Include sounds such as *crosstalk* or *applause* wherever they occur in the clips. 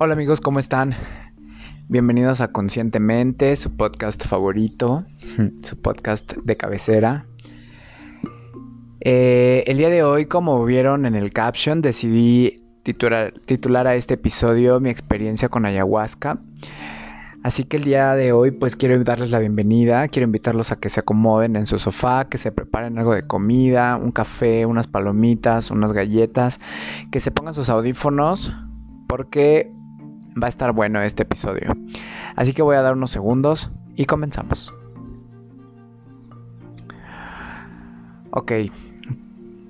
Hola amigos, ¿cómo están? Bienvenidos a Conscientemente, su podcast favorito, *laughs* su podcast de cabecera. Eh, el día de hoy, como vieron en el caption, decidí titular, titular a este episodio mi experiencia con ayahuasca. Así que el día de hoy pues quiero darles la bienvenida, quiero invitarlos a que se acomoden en su sofá, que se preparen algo de comida, un café, unas palomitas, unas galletas, que se pongan sus audífonos porque va a estar bueno este episodio. Así que voy a dar unos segundos y comenzamos. Ok,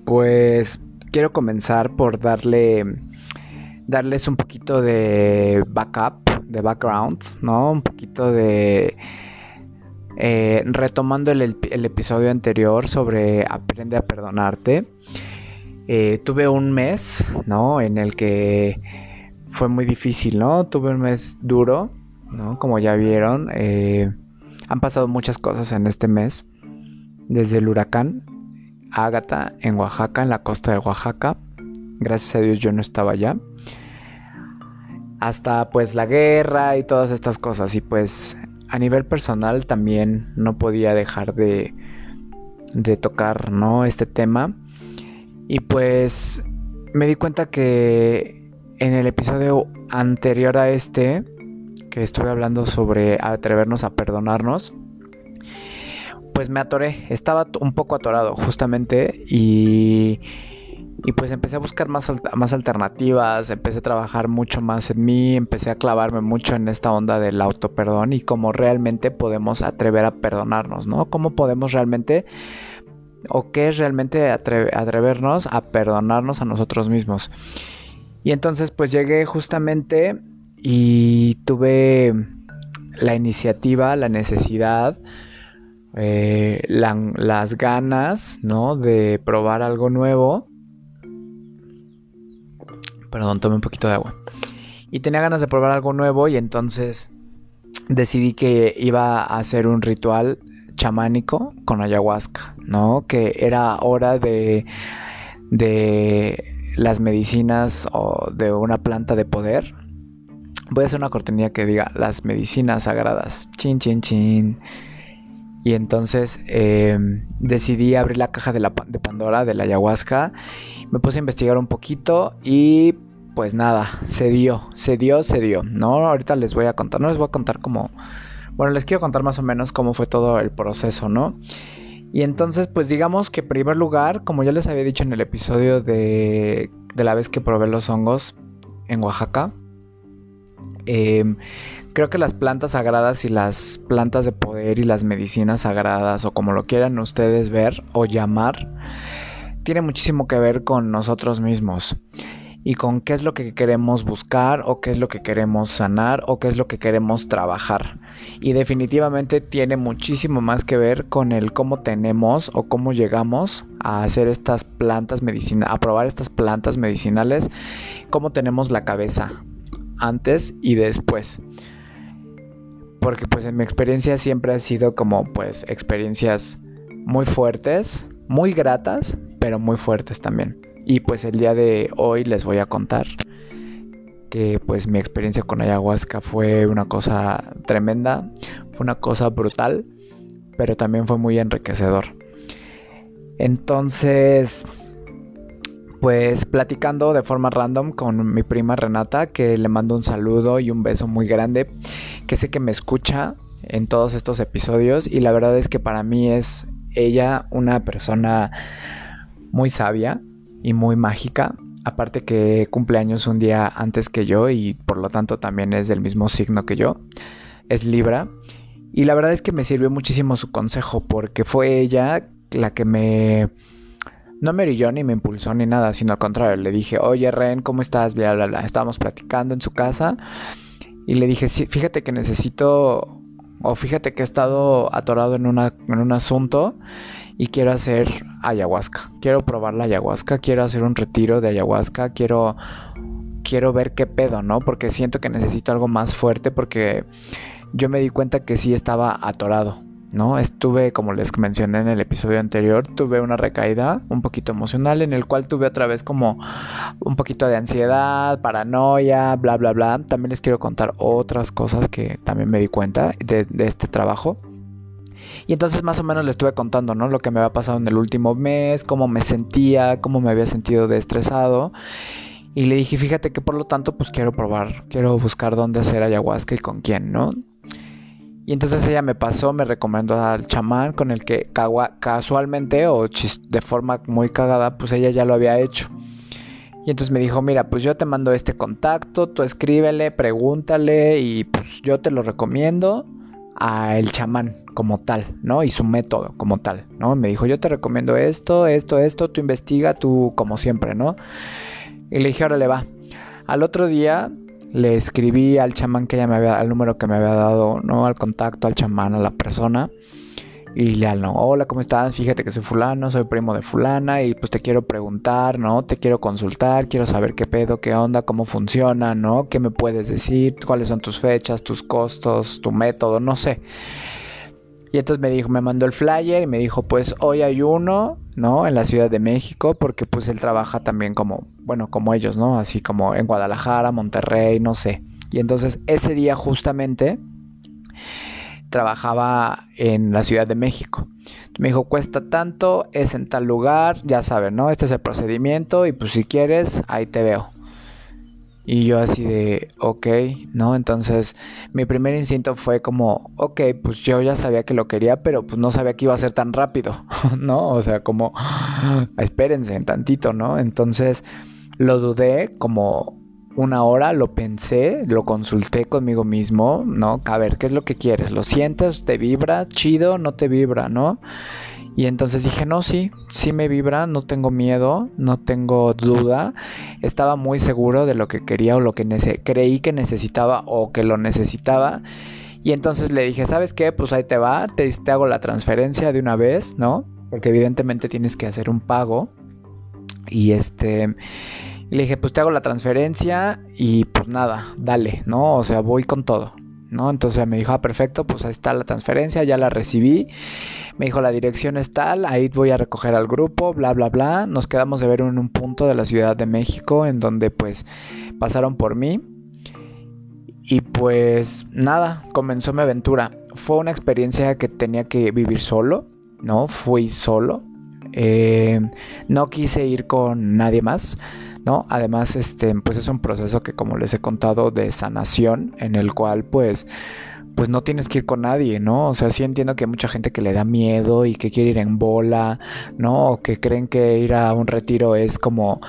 pues quiero comenzar por darle darles un poquito de backup de background, ¿no? Un poquito de... Eh, retomando el, episodio anterior sobre Aprende a perdonarte. Eh, tuve un mes, ¿no? En el que fue muy difícil, ¿no? Tuve un mes duro, ¿no? Como ya vieron. Eh, han pasado muchas cosas en este mes. Desde el huracán Ágata en Oaxaca, en la costa de Oaxaca. Gracias a Dios yo no estaba allá hasta pues la guerra y todas estas cosas y pues a nivel personal también no podía dejar de, de tocar no este tema y pues me di cuenta que en el episodio anterior a este que estuve hablando sobre atrevernos a perdonarnos pues me atoré estaba un poco atorado justamente y y pues empecé a buscar más, más alternativas, empecé a trabajar mucho más en mí, empecé a clavarme mucho en esta onda del auto perdón y cómo realmente podemos atrever a perdonarnos, ¿no? Cómo podemos realmente o qué es realmente atrevernos a perdonarnos a nosotros mismos. Y entonces pues llegué justamente y tuve la iniciativa, la necesidad, eh, las ganas, ¿no? De probar algo nuevo Perdón, tomé un poquito de agua. Y tenía ganas de probar algo nuevo y entonces decidí que iba a hacer un ritual chamánico con ayahuasca, ¿no? Que era hora de, de las medicinas o de una planta de poder. Voy a hacer una cortinilla que diga las medicinas sagradas. Chin, chin, chin. Y entonces em, decidí abrir la caja de, la, de Pandora de la ayahuasca. Me puse a investigar un poquito y pues nada, se dio, se dio, se dio. No, ahorita les voy a contar, no les voy a contar cómo, bueno, les quiero contar más o menos cómo fue todo el proceso, ¿no? Y entonces, pues digamos que en primer lugar, como ya les había dicho en el episodio de, de la vez que probé los hongos en Oaxaca, eh, creo que las plantas sagradas y las plantas de poder y las medicinas sagradas o como lo quieran ustedes ver o llamar, tiene muchísimo que ver con nosotros mismos y con qué es lo que queremos buscar o qué es lo que queremos sanar o qué es lo que queremos trabajar. Y definitivamente tiene muchísimo más que ver con el cómo tenemos o cómo llegamos a hacer estas plantas medicinales, a probar estas plantas medicinales, cómo tenemos la cabeza, antes y después. Porque pues en mi experiencia siempre ha sido como pues experiencias muy fuertes, muy gratas, pero muy fuertes también. Y pues el día de hoy les voy a contar que pues mi experiencia con ayahuasca fue una cosa tremenda, fue una cosa brutal, pero también fue muy enriquecedor. Entonces, pues platicando de forma random con mi prima Renata, que le mando un saludo y un beso muy grande, que sé que me escucha en todos estos episodios y la verdad es que para mí es ella una persona muy sabia y muy mágica, aparte que cumple años un día antes que yo y por lo tanto también es del mismo signo que yo, es Libra. Y la verdad es que me sirvió muchísimo su consejo porque fue ella la que me no me orilló ni me impulsó ni nada, sino al contrario, le dije, oye Ren, ¿cómo estás? Bla, bla, bla. Estábamos platicando en su casa y le dije, sí, fíjate que necesito, o fíjate que he estado atorado en, una, en un asunto y quiero hacer ayahuasca. Quiero probar la ayahuasca, quiero hacer un retiro de ayahuasca, quiero, quiero ver qué pedo, ¿no? Porque siento que necesito algo más fuerte porque yo me di cuenta que sí estaba atorado ¿no? Estuve, como les mencioné en el episodio anterior, tuve una recaída un poquito emocional en el cual tuve otra vez como un poquito de ansiedad, paranoia, bla, bla, bla. También les quiero contar otras cosas que también me di cuenta de, de este trabajo. Y entonces más o menos le estuve contando, ¿no? Lo que me había pasado en el último mes, cómo me sentía, cómo me había sentido de estresado. Y le dije, fíjate que por lo tanto, pues quiero probar, quiero buscar dónde hacer ayahuasca y con quién, ¿no? Y entonces ella me pasó, me recomendó al chamán con el que casualmente o de forma muy cagada, pues ella ya lo había hecho. Y entonces me dijo, mira, pues yo te mando este contacto, tú escríbele, pregúntale y pues yo te lo recomiendo a el chamán como tal, ¿no? Y su método como tal, ¿no? Me dijo, yo te recomiendo esto, esto, esto, tú investiga, tú como siempre, ¿no? Y le dije, ahora le va. Al otro día le escribí al chamán que ella me había, al número que me había dado, ¿no? Al contacto, al chamán, a la persona. Y le hablo, hola, ¿cómo estás? Fíjate que soy fulano, soy primo de fulana y pues te quiero preguntar, ¿no? Te quiero consultar, quiero saber qué pedo, qué onda, cómo funciona, ¿no? ¿Qué me puedes decir? ¿Cuáles son tus fechas, tus costos, tu método? No sé. Y entonces me dijo, me mandó el flyer y me dijo, pues hoy hay uno, ¿no? En la Ciudad de México, porque pues él trabaja también como, bueno, como ellos, ¿no? Así como en Guadalajara, Monterrey, no sé. Y entonces ese día justamente trabajaba en la Ciudad de México. Me dijo, cuesta tanto, es en tal lugar, ya saben, ¿no? Este es el procedimiento y pues si quieres, ahí te veo. Y yo así de, ok, ¿no? Entonces mi primer instinto fue como, ok, pues yo ya sabía que lo quería, pero pues no sabía que iba a ser tan rápido, *laughs* ¿no? O sea, como, *gasps* espérense tantito, ¿no? Entonces lo dudé como una hora, lo pensé, lo consulté conmigo mismo, ¿no? A ver, ¿qué es lo que quieres? ¿Lo sientes? ¿Te vibra? ¿Chido? ¿No te vibra? ¿No? Y entonces dije, no, sí, sí me vibra, no tengo miedo, no tengo duda. Estaba muy seguro de lo que quería o lo que creí que necesitaba o que lo necesitaba. Y entonces le dije, ¿sabes qué? Pues ahí te va, te, hago la transferencia de una vez, ¿no? Porque evidentemente tienes que hacer un pago. Y este... Le dije, pues te hago la transferencia y pues nada, dale, ¿no? O sea, voy con todo. ¿No? Entonces me dijo, ah, perfecto, pues ahí está la transferencia, ya la recibí. Me dijo, la dirección es tal, ahí voy a recoger al grupo, bla, bla, bla. Nos quedamos de ver en un punto de la Ciudad de México en donde pues pasaron por mí. Y pues nada, comenzó mi aventura. Fue una experiencia que tenía que vivir solo, ¿no? Fui solo. Eh, no quise ir con nadie más. ¿No? Además, este, pues es un proceso que como les he contado de sanación en el cual pues pues no tienes que ir con nadie, ¿no? O sea, sí entiendo que hay mucha gente que le da miedo y que quiere ir en bola, ¿no? O que creen que ir a un retiro es como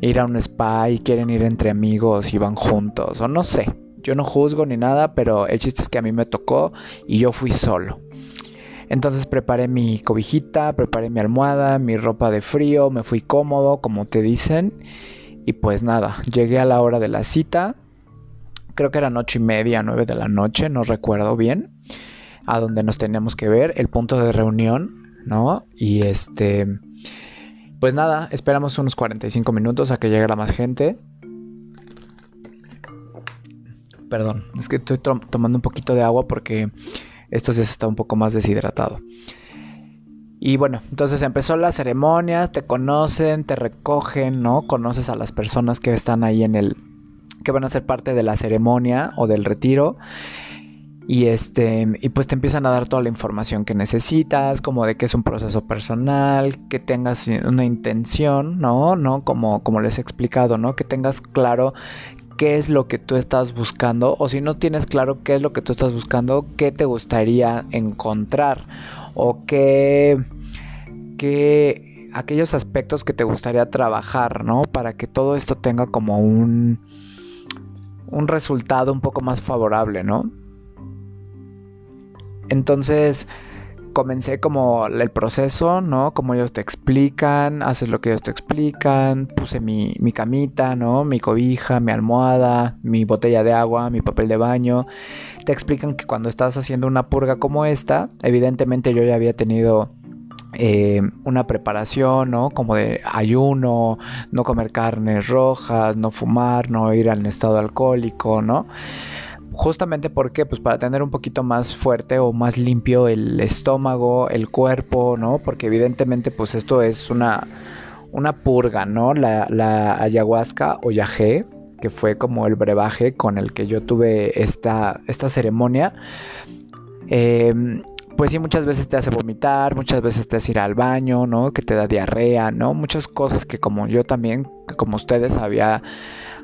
ir a un spa y quieren ir entre amigos y van juntos, o no sé. Yo no juzgo ni nada, pero el chiste es que a mí me tocó y yo fui solo. Entonces preparé mi cobijita, preparé mi almohada, mi ropa de frío, me fui cómodo, como te dicen. Y pues nada, llegué a la hora de la cita. Creo que era noche y media, nueve de la noche, no recuerdo bien. A donde nos teníamos que ver, el punto de reunión, ¿no? Y este. Pues nada, esperamos unos 45 minutos a que llegara más gente. Perdón, es que estoy tomando un poquito de agua porque estos días está un poco más deshidratado. Y bueno, entonces empezó la ceremonia, te conocen, te recogen, ¿no? Conoces a las personas que están ahí en el que van a ser parte de la ceremonia o del retiro. Y este, y pues te empiezan a dar toda la información que necesitas, como de que es un proceso personal, que tengas una intención, ¿no? ¿No? Como, como les he explicado, ¿no? Que tengas claro qué es lo que tú estás buscando, o si no tienes claro qué es lo que tú estás buscando, qué te gustaría encontrar o qué, aquellos aspectos que te gustaría trabajar, ¿no? Para que todo esto tenga como un, un resultado un poco más favorable, ¿no? Entonces, comencé como el proceso, ¿no? Como ellos te explican, haces lo que ellos te explican, puse mi, mi, camita, ¿no? Mi cobija, mi almohada, mi botella de agua, mi papel de baño. Te explican que cuando estás haciendo una purga como esta, evidentemente yo ya había tenido eh, una preparación, ¿no? Como de ayuno, no comer carnes rojas, no fumar, no ir al estado alcohólico, ¿no? Justamente porque, pues para tener un poquito más fuerte o más limpio el estómago, el cuerpo, ¿no? Porque evidentemente, pues esto es una, una purga, ¿no? La, ayahuasca o yagé, que fue como el brebaje con el que yo tuve esta, esta ceremonia. Eh, pues sí, muchas veces te hace vomitar, muchas veces te hace ir al baño, ¿no? Que te da diarrea, ¿no? Muchas cosas que como yo también, como ustedes, había,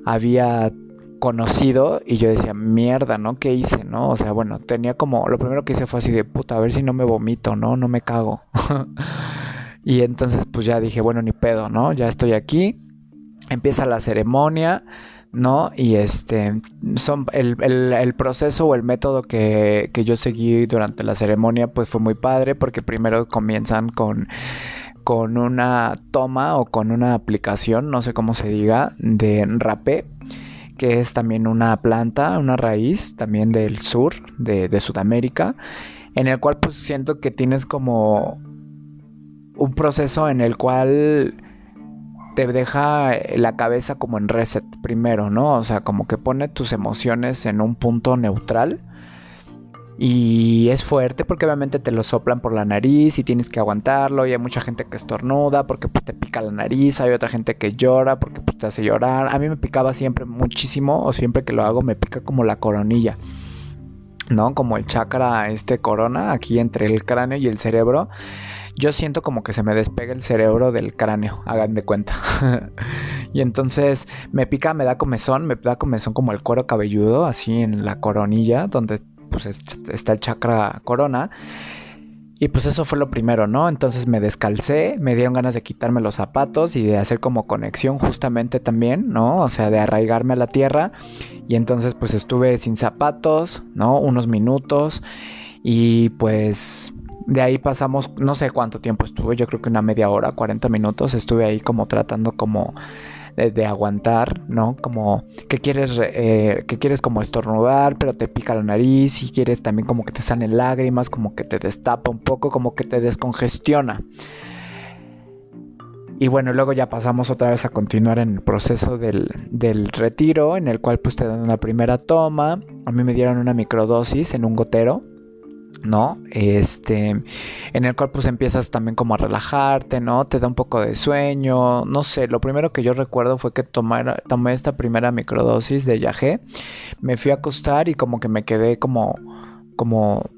había conocido y yo decía, mierda, ¿no? ¿Qué hice, no? O sea, bueno, tenía como, lo primero que hice fue así de, puta, a ver si no me vomito, ¿no? No me cago. *laughs* y entonces pues ya dije, bueno, ni pedo, ¿no? Ya estoy aquí, empieza la ceremonia ¿no? Y este, son, el, el, proceso o el método que, que, yo seguí durante la ceremonia, pues fue muy padre, porque primero comienzan con, con una toma o con una aplicación, no sé cómo se diga, de rapé, que es también una planta, una raíz también del sur, de, de Sudamérica, en el cual pues siento que tienes como un proceso en el cual te deja eh, la cabeza como en reset primero, ¿no? O sea, como que pone tus emociones en un punto neutral. Y es fuerte porque obviamente te lo soplan por la nariz y tienes que aguantarlo. Y hay mucha gente que estornuda porque pues, te pica la nariz. Hay otra gente que llora porque pues, te hace llorar. A mí me picaba siempre muchísimo o siempre que lo hago me pica como la coronilla. ¿No? Como el chakra este corona aquí entre el cráneo y el cerebro yo siento como que se me despega el cerebro del cráneo, hagan de cuenta. *laughs* y entonces me pica, me da comezón, me da comezón como el cuero cabelludo, así en la coronilla, donde pues está el chakra corona. Y pues eso fue lo primero, ¿no? Entonces me descalcé, me dieron ganas de quitarme los zapatos y de hacer como conexión justamente también, ¿no? O sea, de arraigarme a la tierra. Y entonces pues estuve sin zapatos, ¿no? Unos minutos. Y pues de ahí pasamos, no sé cuánto tiempo estuve, yo creo que una media hora, 40 minutos, estuve ahí como tratando como de, aguantar, ¿no? Como que quieres, eh, que quieres como estornudar, pero te pica la nariz y quieres también como que te salen lágrimas, como que te destapa un poco, como que te descongestiona. Y bueno, luego ya pasamos otra vez a continuar en el proceso del, del, retiro, en el cual pues te dan una primera toma. A mí me dieron una microdosis en un gotero. ¿No? Este, en el cual pues empiezas también como a relajarte, ¿no? Te da un poco de sueño, no sé, lo primero que yo recuerdo fue que tomé esta primera microdosis de yagé, me fui a acostar y como que me quedé como, como,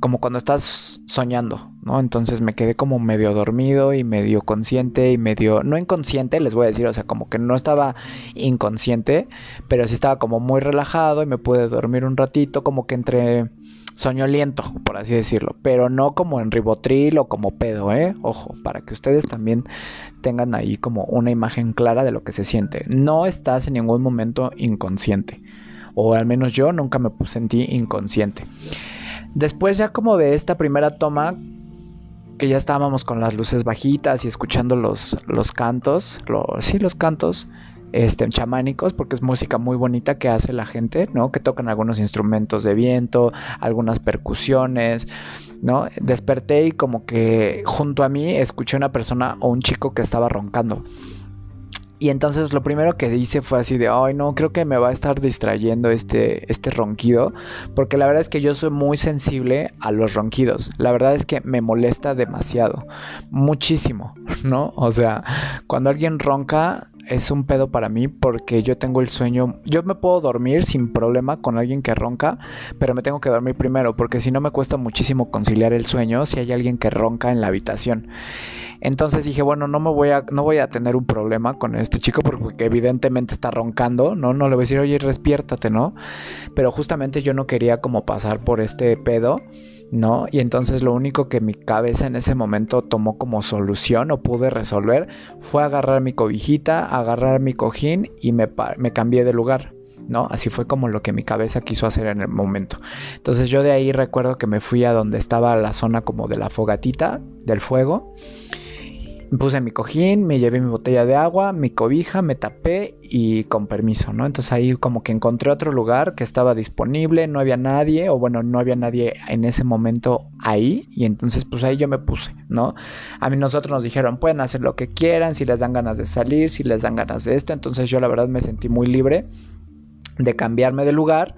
como cuando estás soñando, ¿no? Entonces me quedé como medio dormido y medio consciente y medio, no inconsciente, les voy a decir, o sea, como que no estaba inconsciente, pero sí estaba como muy relajado y me pude dormir un ratito, como que entre soñoliento, por así decirlo, pero no como en ribotril o como pedo, ¿eh? Ojo, para que ustedes también tengan ahí como una imagen clara de lo que se siente. No estás en ningún momento inconsciente, o al menos yo nunca me sentí inconsciente. Después ya como de esta primera toma, que ya estábamos con las luces bajitas y escuchando los, los cantos, sí, los cantos, este, chamánicos, porque es música muy bonita que hace la gente, ¿no? Que tocan algunos instrumentos de viento, algunas percusiones, ¿no? Desperté y como que junto a mí escuché una persona o un chico que estaba roncando. Y entonces lo primero que hice fue así de, ay no, creo que me va a estar distrayendo este, este ronquido, porque la verdad es que yo soy muy sensible a los ronquidos, la verdad es que me molesta demasiado, muchísimo, *laughs* ¿no? O sea, cuando alguien ronca, es un pedo para mí porque yo tengo el sueño, yo me puedo dormir sin problema con alguien que ronca, pero me tengo que dormir primero porque si no me cuesta muchísimo conciliar el sueño si hay alguien que ronca en la habitación. Entonces dije, bueno, no me voy a no voy a tener un problema con este chico porque evidentemente está roncando, ¿no? No le voy a decir, "Oye, despiértate", ¿no? Pero justamente yo no quería como pasar por este pedo ¿no? Y entonces lo único que mi cabeza en ese momento tomó como solución o pude resolver fue agarrar mi cobijita, agarrar mi cojín y me, me cambié de lugar. ¿no? Así fue como lo que mi cabeza quiso hacer en el momento. Entonces yo de ahí recuerdo que me fui a donde estaba la zona como de la fogatita, del fuego, puse mi cojín, me llevé mi botella de agua, mi cobija, me tapé y con permiso, ¿no? Entonces ahí como que encontré otro lugar que estaba disponible, no había nadie, o bueno, no había nadie en ese momento ahí, y entonces pues ahí yo me puse, ¿no? A mí nosotros nos dijeron, pueden hacer lo que quieran, si les dan ganas de salir, si les dan ganas de esto, entonces yo la verdad me sentí muy libre de cambiarme de lugar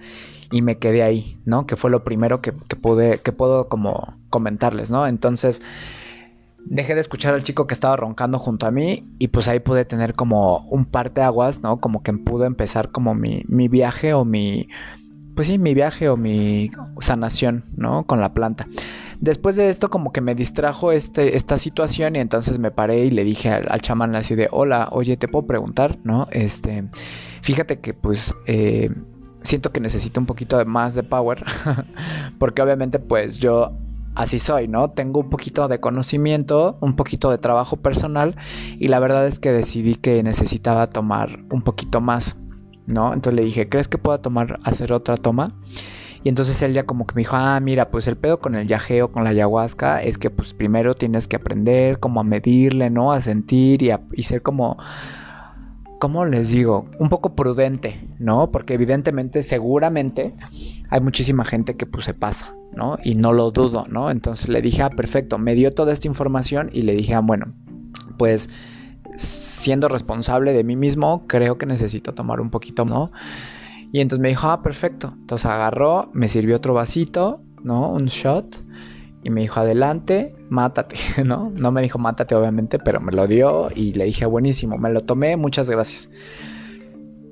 y me quedé ahí, ¿no? Que fue lo primero que, pude, que puedo como comentarles, ¿no? Entonces dejé de escuchar al chico que estaba roncando junto a mí y pues ahí pude tener como un par de aguas, ¿no? Como que pude empezar como mi, mi viaje o mi, pues sí, mi viaje o mi sanación, ¿no? Con la planta. Después de esto como que me distrajo este, esta situación y entonces me paré y le dije al, chamán así de, hola, oye, ¿te puedo preguntar? ¿No? Este, fíjate que pues... Eh, siento que necesito un poquito de más de power *laughs* porque obviamente pues yo así soy, ¿no? Tengo un poquito de conocimiento, un poquito de trabajo personal y la verdad es que decidí que necesitaba tomar un poquito más, ¿no? Entonces le dije, ¿crees que pueda tomar, hacer otra toma? Y entonces él ya como que me dijo, ah, mira, pues el pedo con el yajeo, con la ayahuasca, es que pues primero tienes que aprender como a medirle, ¿no? A sentir y, a, y ser como ¿cómo les digo? Un poco prudente, ¿no? Porque evidentemente, seguramente, hay muchísima gente que pues se pasa, ¿no? Y no lo dudo, ¿no? Entonces le dije, ah, perfecto, me dio toda esta información y le dije, ah, bueno, pues siendo responsable de mí mismo, creo que necesito tomar un poquito, ¿no? Y entonces me dijo, ah, perfecto. Entonces agarró, me sirvió otro vasito, ¿no? Un shot y me dijo, adelante, mátate, *laughs* ¿no? No me dijo mátate obviamente, pero me lo dio y le dije, buenísimo, me lo tomé, muchas gracias.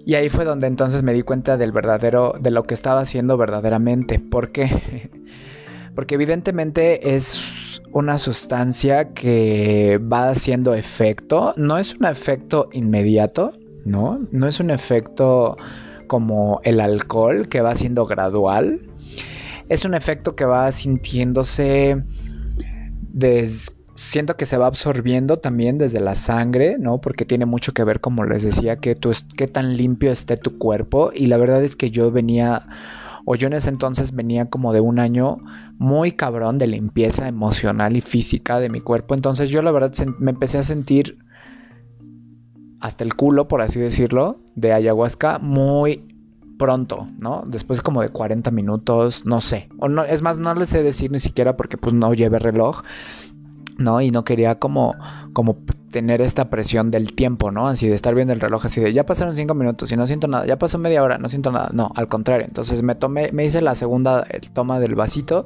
Y ahí fue donde entonces me di cuenta del verdadero, de lo que estaba haciendo verdaderamente. ¿Por qué? *laughs* Porque evidentemente es una sustancia que va haciendo efecto. No es un efecto inmediato, ¿no? No es un efecto como el alcohol que va siendo gradual es un efecto que va sintiéndose siento que se va absorbiendo también desde la sangre, ¿no? Porque tiene mucho que ver, como les decía, que tú, qué tan limpio esté tu cuerpo. Y la verdad es que yo venía, o yo en ese entonces venía como de un año muy cabrón de limpieza emocional y física de mi cuerpo. Entonces yo la verdad me empecé a sentir hasta el culo, por así decirlo, de ayahuasca muy pronto, ¿no? Después como de 40 minutos, no sé. O no, es más, no les sé decir ni siquiera porque pues no llevé reloj, ¿no? Y no quería como, como tener esta presión del tiempo, ¿no? Así de estar viendo el reloj así de ya pasaron 5 minutos y no siento nada, ya pasó media hora, no siento nada. No, al contrario. Entonces me tomé, me hice la segunda toma del vasito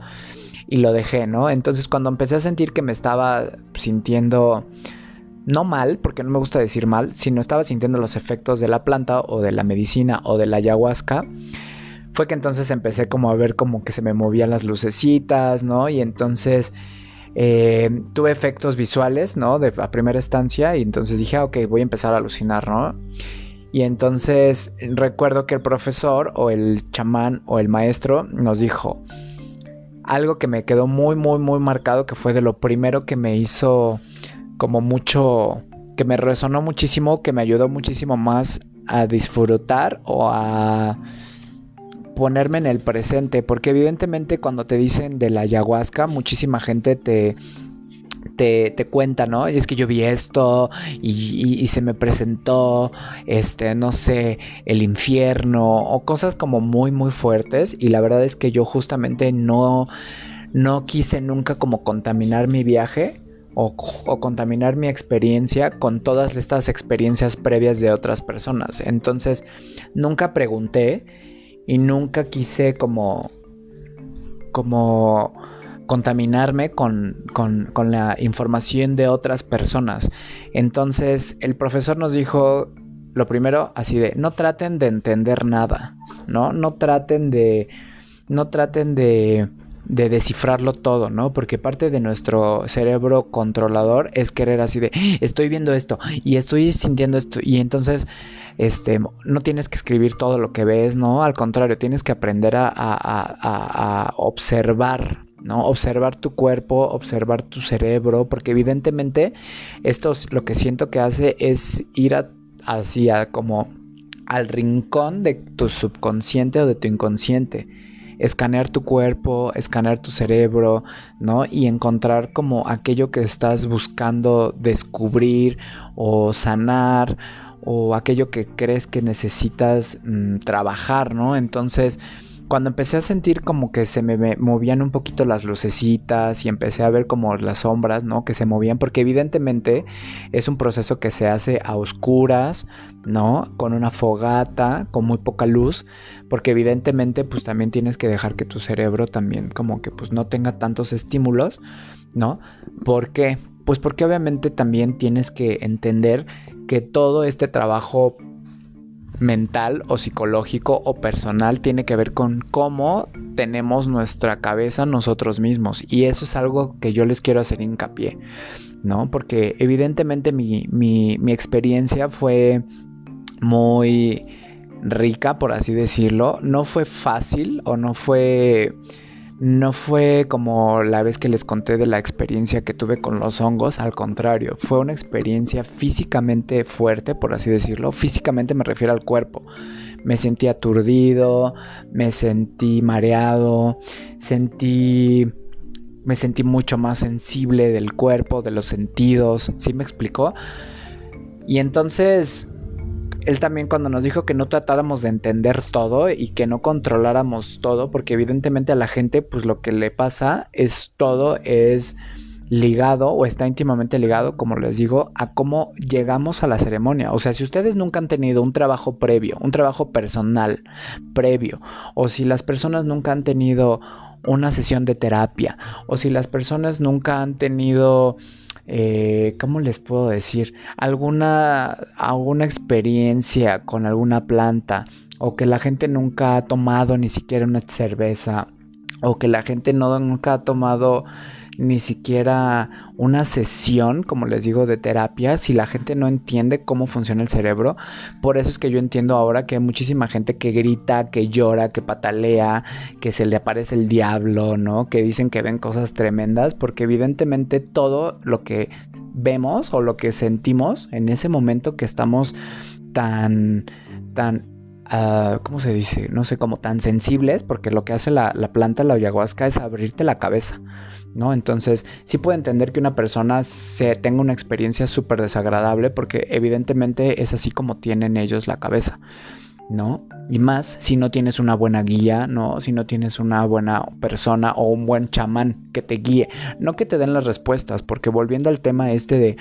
y lo dejé, ¿no? Entonces cuando empecé a sentir que me estaba sintiendo no mal, porque no me gusta decir mal, sino estaba sintiendo los efectos de la planta o de la medicina o de la ayahuasca, fue que entonces empecé como a ver como que se me movían las lucecitas, ¿no? Y entonces eh, tuve efectos visuales, ¿no? De a primera instancia y entonces dije, ah, ok, voy a empezar a alucinar, ¿no? Y entonces recuerdo que el profesor o el chamán o el maestro nos dijo algo que me quedó muy, muy, muy marcado, que fue de lo primero que me hizo como mucho, que me resonó muchísimo, que me ayudó muchísimo más a disfrutar o a ponerme en el presente, porque evidentemente cuando te dicen de la ayahuasca, muchísima gente te, te, te, cuenta, ¿no? Y es que yo vi esto y, y, se me presentó, este, no sé, el infierno o cosas como muy, muy fuertes. Y la verdad es que yo justamente no, no quise nunca como contaminar mi viaje o, contaminar mi experiencia con todas estas experiencias previas de otras personas. Entonces, nunca pregunté y nunca quise como, como contaminarme con, con, con la información de otras personas. Entonces, el profesor nos dijo, lo primero, así de, no traten de entender nada, ¿no? No traten de, no traten de de descifrarlo todo, ¿no? Porque parte de nuestro cerebro controlador es querer así de, estoy viendo esto y estoy sintiendo esto y entonces, este, no tienes que escribir todo lo que ves, ¿no? Al contrario, tienes que aprender a, a, observar, ¿no? Observar tu cuerpo, observar tu cerebro, porque evidentemente esto lo que siento que hace es ir hacia como al rincón de tu subconsciente o de tu inconsciente escanear tu cuerpo, escanear tu cerebro, ¿no? Y encontrar como aquello que estás buscando descubrir o sanar o aquello que crees que necesitas mm, trabajar, ¿no? Entonces, cuando empecé a sentir como que se me movían un poquito las lucecitas y empecé a ver como las sombras, ¿no? Que se movían, porque evidentemente es un proceso que se hace a oscuras, ¿no? Con una fogata, con muy poca luz, porque evidentemente pues también tienes que dejar que tu cerebro también como que pues no tenga tantos estímulos, ¿no? ¿Por qué? Pues porque obviamente también tienes que entender que todo este trabajo mental o psicológico o personal tiene que ver con cómo tenemos nuestra cabeza nosotros mismos. Y eso es algo que yo les quiero hacer hincapié, ¿no? Porque evidentemente mi, mi, mi experiencia fue muy rica, por así decirlo. No fue fácil o no fue no fue como la vez que les conté de la experiencia que tuve con los hongos, al contrario, fue una experiencia físicamente fuerte, por así decirlo. Físicamente me refiero al cuerpo. Me sentí aturdido, me sentí mareado, sentí me sentí mucho más sensible del cuerpo, de los sentidos, ¿sí me explicó? Y entonces él también cuando nos dijo que no tratáramos de entender todo y que no controláramos todo, porque evidentemente a la gente pues lo que le pasa es todo es ligado o está íntimamente ligado, como les digo, a cómo llegamos a la ceremonia. O sea, si ustedes nunca han tenido un trabajo previo, un trabajo personal previo, o si las personas nunca han tenido una sesión de terapia, o si las personas nunca han tenido eh, ¿cómo les puedo decir? Alguna, alguna experiencia con alguna planta o que la gente nunca ha tomado ni siquiera una cerveza o que la gente no, nunca ha tomado ni siquiera una sesión, como les digo, de terapia, si la gente no entiende cómo funciona el cerebro. Por eso es que yo entiendo ahora que hay muchísima gente que grita, que llora, que patalea, que se le aparece el diablo, ¿no? Que dicen que ven cosas tremendas, porque evidentemente todo lo que vemos o lo que sentimos en ese momento que estamos tan, tan uh, ¿cómo se dice? No sé, como tan sensibles, porque lo que hace la, la planta, la ayahuasca, es abrirte la cabeza. ¿No? Entonces, sí puedo entender que una persona se tenga una experiencia súper desagradable porque evidentemente es así como tienen ellos la cabeza, ¿no? Y más si no tienes una buena guía, ¿no? Si no tienes una buena persona o un buen chamán que te guíe, no que te den las respuestas, porque volviendo al tema este de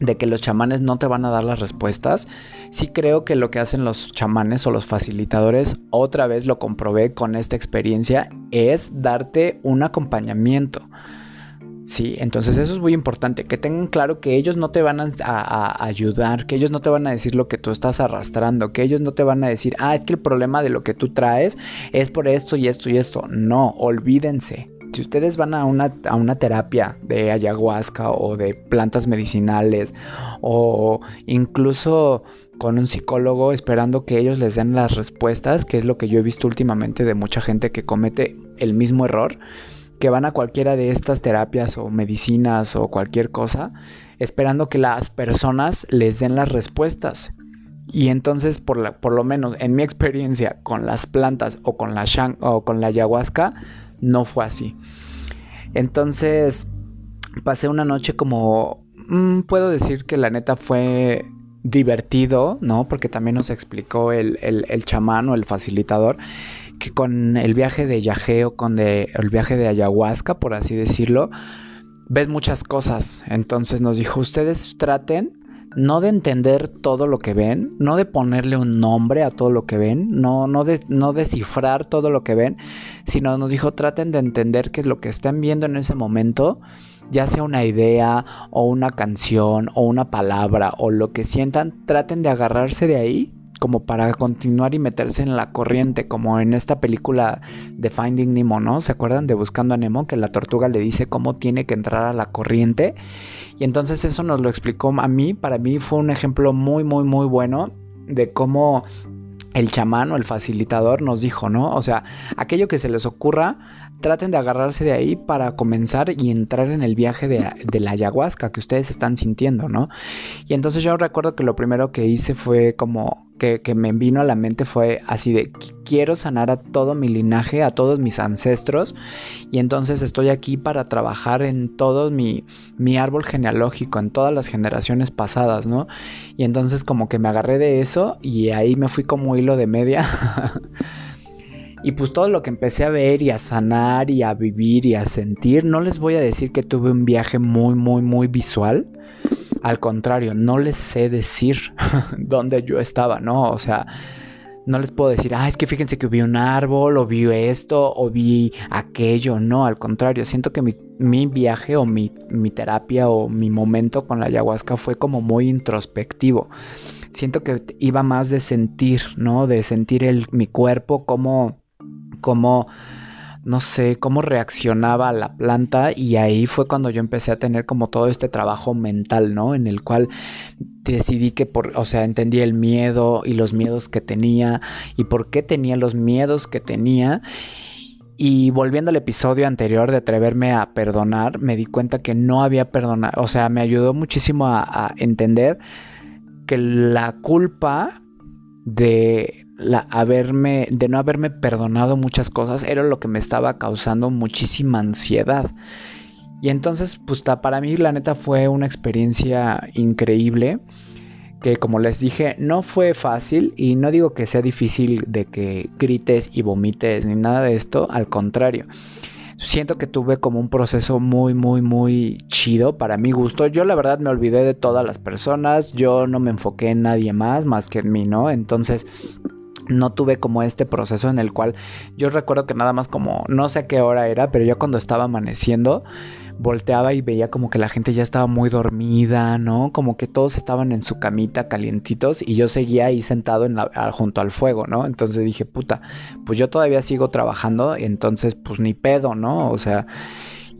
de que los chamanes no te van a dar las respuestas, sí creo que lo que hacen los chamanes o los facilitadores, otra vez lo comprobé con esta experiencia, es darte un acompañamiento. Sí, entonces eso es muy importante, que tengan claro que ellos no te van a, ayudar, que ellos no te van a decir lo que tú estás arrastrando, que ellos no te van a decir, ah, es que el problema de lo que tú traes es por esto y esto y esto. No, olvídense, si ustedes van a una, a una terapia de ayahuasca o de plantas medicinales o incluso con un psicólogo esperando que ellos les den las respuestas, que es lo que yo he visto últimamente de mucha gente que comete el mismo error, que van a cualquiera de estas terapias o medicinas o cualquier cosa, esperando que las personas les den las respuestas. Y entonces, por, la, por lo menos en mi experiencia con las plantas o con la, o con la ayahuasca, no fue así. Entonces, pasé una noche como... Mm, puedo decir que la neta fue divertido, ¿no? Porque también nos explicó el, el, chamán o el facilitador que con el viaje de Yaje o con el viaje de ayahuasca, por así decirlo, ves muchas cosas. Entonces nos dijo, ustedes traten no de entender todo lo que ven, no de ponerle un nombre a todo lo que ven, no, no, de, no descifrar todo lo que ven, sino nos dijo traten de entender que lo que están viendo en ese momento, ya sea una idea o una canción o una palabra o lo que sientan, traten de agarrarse de ahí como para continuar y meterse en la corriente, como en esta película de Finding Nemo, ¿no? ¿Se acuerdan de Buscando a Nemo? Que la tortuga le dice cómo tiene que entrar a la corriente. Y entonces eso nos lo explicó a mí, para mí fue un ejemplo muy, muy, muy bueno de cómo el chamán o el facilitador nos dijo, ¿no? O sea, aquello que se les ocurra, traten de agarrarse de ahí para comenzar y entrar en el viaje de, la ayahuasca que ustedes están sintiendo, ¿no? Y entonces yo recuerdo que lo primero que hice fue como que, me vino a la mente fue así de quiero sanar a todo mi linaje, a todos mis ancestros y entonces estoy aquí para trabajar en todo mi árbol genealógico, en todas las generaciones pasadas, ¿no? Y entonces como que me agarré de eso y ahí me fui como hilo de media. *laughs* Y pues todo lo que empecé a ver y a sanar y a vivir y a sentir, no les voy a decir que tuve un viaje muy, muy, muy visual. Al contrario, no les sé decir *laughs* dónde yo estaba, ¿no? O sea, no les puedo decir, ah, es que fíjense que vi un árbol, o vi esto, o vi aquello. No, al contrario, siento que mi, mi viaje o mi, mi, terapia o mi momento con la ayahuasca fue como muy introspectivo. Siento que iba más de sentir, ¿no? De sentir el, mi cuerpo, como, como no sé, cómo reaccionaba la planta y ahí fue cuando yo empecé a tener como todo este trabajo mental, ¿no? En el cual decidí que por, o sea, entendí el miedo y los miedos que tenía y por qué tenía los miedos que tenía. Y volviendo al episodio anterior de atreverme a perdonar, me di cuenta que no había perdonado, o sea, me ayudó muchísimo a entender que la culpa de la haberme de no haberme perdonado muchas cosas era lo que me estaba causando muchísima ansiedad. Y entonces, pues para mí la neta fue una experiencia increíble que como les dije, no fue fácil y no digo que sea difícil de que grites y vomites ni nada de esto, al contrario. Siento que tuve como un proceso muy, muy, muy chido para mi gusto. Yo la verdad me olvidé de todas las personas, yo no me enfoqué en nadie más más que en mí, ¿no? Entonces no tuve como este proceso en el cual yo recuerdo que nada más como no sé qué hora era, pero yo cuando estaba amaneciendo volteaba y veía como que la gente ya estaba muy dormida, ¿no? Como que todos estaban en su camita calientitos y yo seguía ahí sentado junto al fuego, ¿no? Entonces dije, puta, pues yo todavía sigo trabajando, entonces pues ni pedo, ¿no? O sea,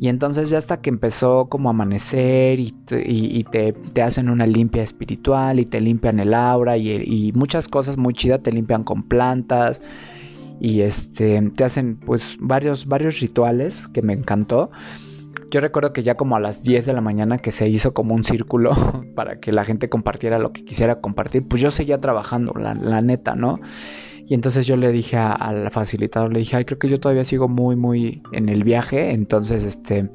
y entonces ya hasta que empezó como a amanecer y, te, hacen una limpia espiritual y te limpian el aura y, muchas cosas muy chidas, te limpian con plantas y este, te hacen pues varios, varios rituales que me encantó. Yo recuerdo que ya como a las 10 de la mañana que se hizo como un círculo *laughs* para que la gente compartiera lo que quisiera compartir, pues yo seguía trabajando, la, la neta, ¿no? Y entonces yo le dije al facilitador, le dije, ay, creo que yo todavía sigo muy, muy en el viaje, entonces, este,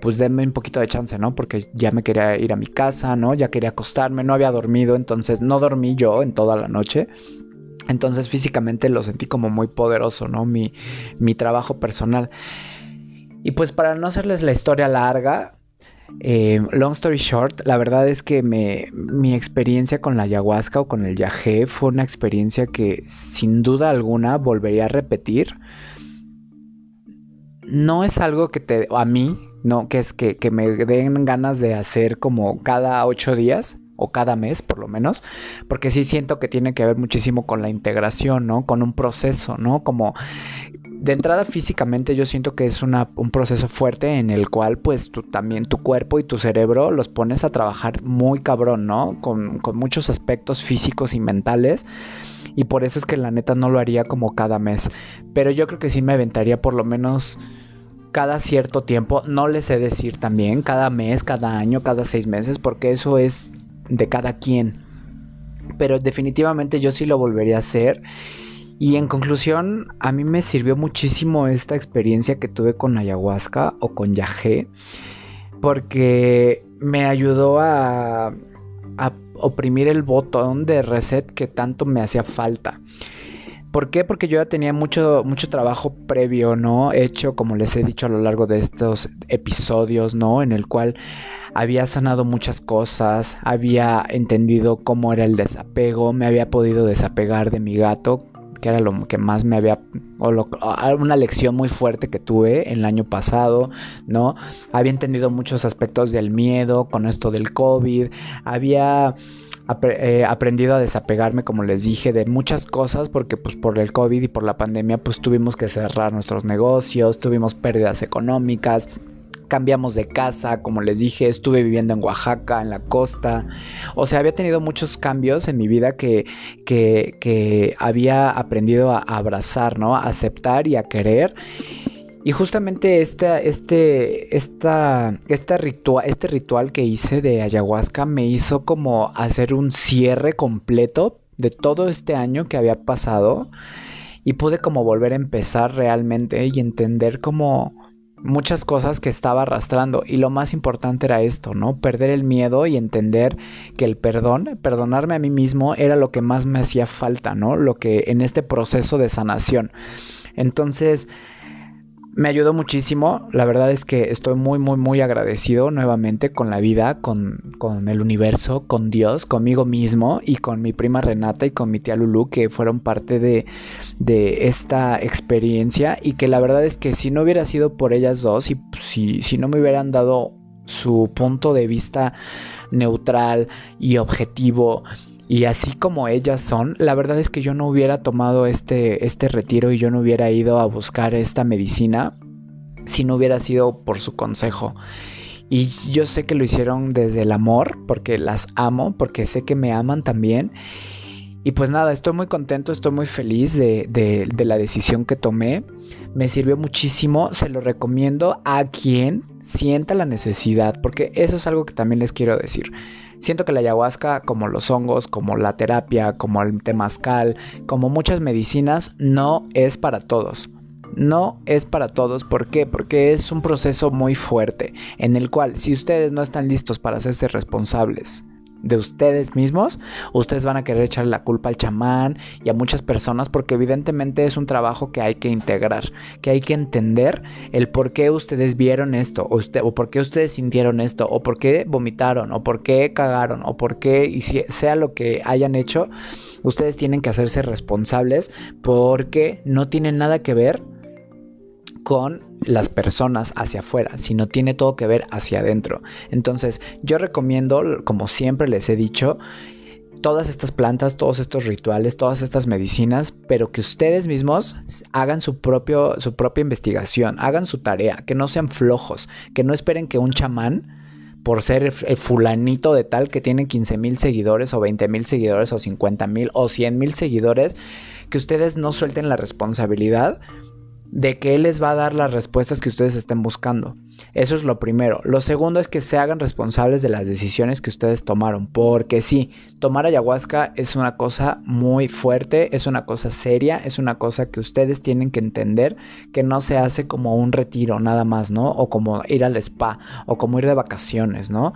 pues denme un poquito de chance, ¿no? Porque ya me quería ir a mi casa, ¿no? Ya quería acostarme, no había dormido, entonces no dormí yo en toda la noche. Entonces físicamente lo sentí como muy poderoso, ¿no? Mi, mi trabajo personal. Y pues para no hacerles la historia larga, eh, long story short, la verdad es que mi experiencia con la ayahuasca o con el yagé fue una experiencia que sin duda alguna volvería a repetir. No es algo que te, a mí, no, que es que, que me den ganas de hacer como cada ocho días o cada mes por lo menos, porque sí siento que tiene que ver muchísimo con la integración, ¿no? Con un proceso, ¿no? Como de entrada físicamente yo siento que es un proceso fuerte en el cual pues tú también tu cuerpo y tu cerebro los pones a trabajar muy cabrón, ¿no? Con, con muchos aspectos físicos y mentales. Y por eso es que la neta no lo haría como cada mes. Pero yo creo que sí me aventaría por lo menos cada cierto tiempo. No les sé decir también, cada mes, cada año, cada seis meses, porque eso es de cada quien. Pero definitivamente yo sí lo volvería a hacer. Y en conclusión, a mí me sirvió muchísimo esta experiencia que tuve con ayahuasca o con yagé, porque me ayudó a, a oprimir el botón de reset que tanto me hacía falta. ¿Por qué? Porque yo ya tenía mucho, mucho trabajo previo, ¿no? Hecho, como les he dicho a lo largo de estos episodios, ¿no? En el cual había sanado muchas cosas, había entendido cómo era el desapego, me había podido desapegar de mi gato, que era lo que más me había, o una lección muy fuerte que tuve el año pasado, ¿no? Había entendido muchos aspectos del miedo con esto del COVID, había eh, aprendido a desapegarme, como les dije, de muchas cosas, porque pues por el COVID y por la pandemia pues tuvimos que cerrar nuestros negocios, tuvimos pérdidas económicas, cambiamos de casa, como les dije, estuve viviendo en Oaxaca, en la costa. O sea, había tenido muchos cambios en mi vida que, que, había aprendido a abrazar, ¿no? A aceptar y a querer. Y justamente este, este, esta, ritual, este ritual que hice de ayahuasca me hizo como hacer un cierre completo de todo este año que había pasado y pude como volver a empezar realmente y entender como muchas cosas que estaba arrastrando y lo más importante era esto, ¿no? Perder el miedo y entender que el perdón, perdonarme a mí mismo era lo que más me hacía falta, ¿no? Lo que en este proceso de sanación. Entonces, me ayudó muchísimo. La verdad es que estoy muy, muy, muy agradecido nuevamente con la vida, con, con, el universo, con Dios, conmigo mismo y con mi prima Renata y con mi tía Lulu que fueron parte de, de esta experiencia y que la verdad es que si no hubiera sido por ellas dos y si, si no me hubieran dado su punto de vista neutral y objetivo y así como ellas son, la verdad es que yo no hubiera tomado este, este retiro y yo no hubiera ido a buscar esta medicina si no hubiera sido por su consejo. Y yo sé que lo hicieron desde el amor, porque las amo, porque sé que me aman también. Y pues nada, estoy muy contento, estoy muy feliz de, de, de, la decisión que tomé. Me sirvió muchísimo, se lo recomiendo a quien sienta la necesidad, porque eso es algo que también les quiero decir. Siento que la ayahuasca, como los hongos, como la terapia, como el temazcal, como muchas medicinas, no es para todos. No es para todos. ¿Por qué? Porque es un proceso muy fuerte en el cual si ustedes no están listos para hacerse responsables de ustedes mismos, ustedes van a querer echarle la culpa al chamán y a muchas personas porque evidentemente es un trabajo que hay que integrar, que hay que entender el por qué ustedes vieron esto o, usted, o por qué ustedes sintieron esto o por qué vomitaron o por qué cagaron o por qué y si, sea lo que hayan hecho, ustedes tienen que hacerse responsables porque no tienen nada que ver con las personas hacia afuera, sino tiene todo que ver hacia adentro. Entonces, yo recomiendo, como siempre les he dicho, todas estas plantas, todos estos rituales, todas estas medicinas, pero que ustedes mismos hagan su, propio, su propia investigación, hagan su tarea, que no sean flojos, que no esperen que un chamán, por ser el fulanito de tal que tiene 15 mil seguidores o 20 mil seguidores o 50 mil o 100 mil seguidores, que ustedes no suelten la responsabilidad de que Él les va a dar las respuestas que ustedes estén buscando. Eso es lo primero. Lo segundo es que se hagan responsables de las decisiones que ustedes tomaron. Porque sí, tomar ayahuasca es una cosa muy fuerte, es una cosa seria, es una cosa que ustedes tienen que entender que no se hace como un retiro nada más, ¿no? O como ir al spa, o como ir de vacaciones, ¿no?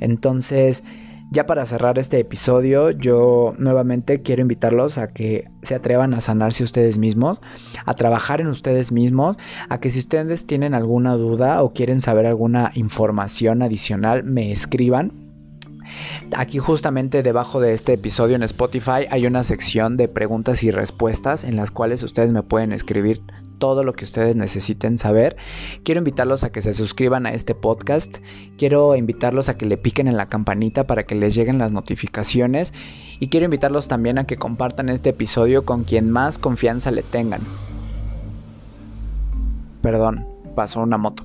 Entonces... Ya para cerrar este episodio, yo nuevamente quiero invitarlos a que se atrevan a sanarse ustedes mismos, a trabajar en ustedes mismos, a que si ustedes tienen alguna duda o quieren saber alguna información adicional, me escriban. Aquí justamente debajo de este episodio en Spotify hay una sección de preguntas y respuestas en las cuales ustedes me pueden escribir todo lo que ustedes necesiten saber. Quiero invitarlos a que se suscriban a este podcast. Quiero invitarlos a que le piquen en la campanita para que les lleguen las notificaciones. Y quiero invitarlos también a que compartan este episodio con quien más confianza le tengan. Perdón, pasó una moto.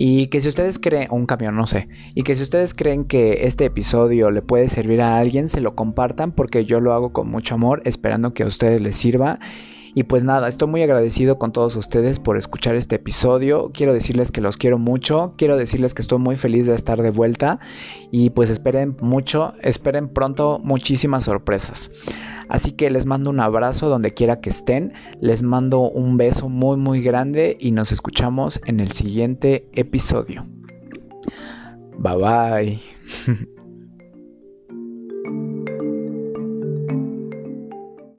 Y que si ustedes creen, un camión, no sé, y que si ustedes creen que este episodio le puede servir a alguien, se lo compartan porque yo lo hago con mucho amor, esperando que a ustedes les sirva y pues nada, estoy muy agradecido con todos ustedes por escuchar este episodio. Quiero decirles que los quiero mucho. Quiero decirles que estoy muy feliz de estar de vuelta. Y pues esperen mucho, esperen pronto muchísimas sorpresas. Así que les mando un abrazo donde quiera que estén. Les mando un beso muy muy grande y nos escuchamos en el siguiente episodio. Bye bye. *laughs*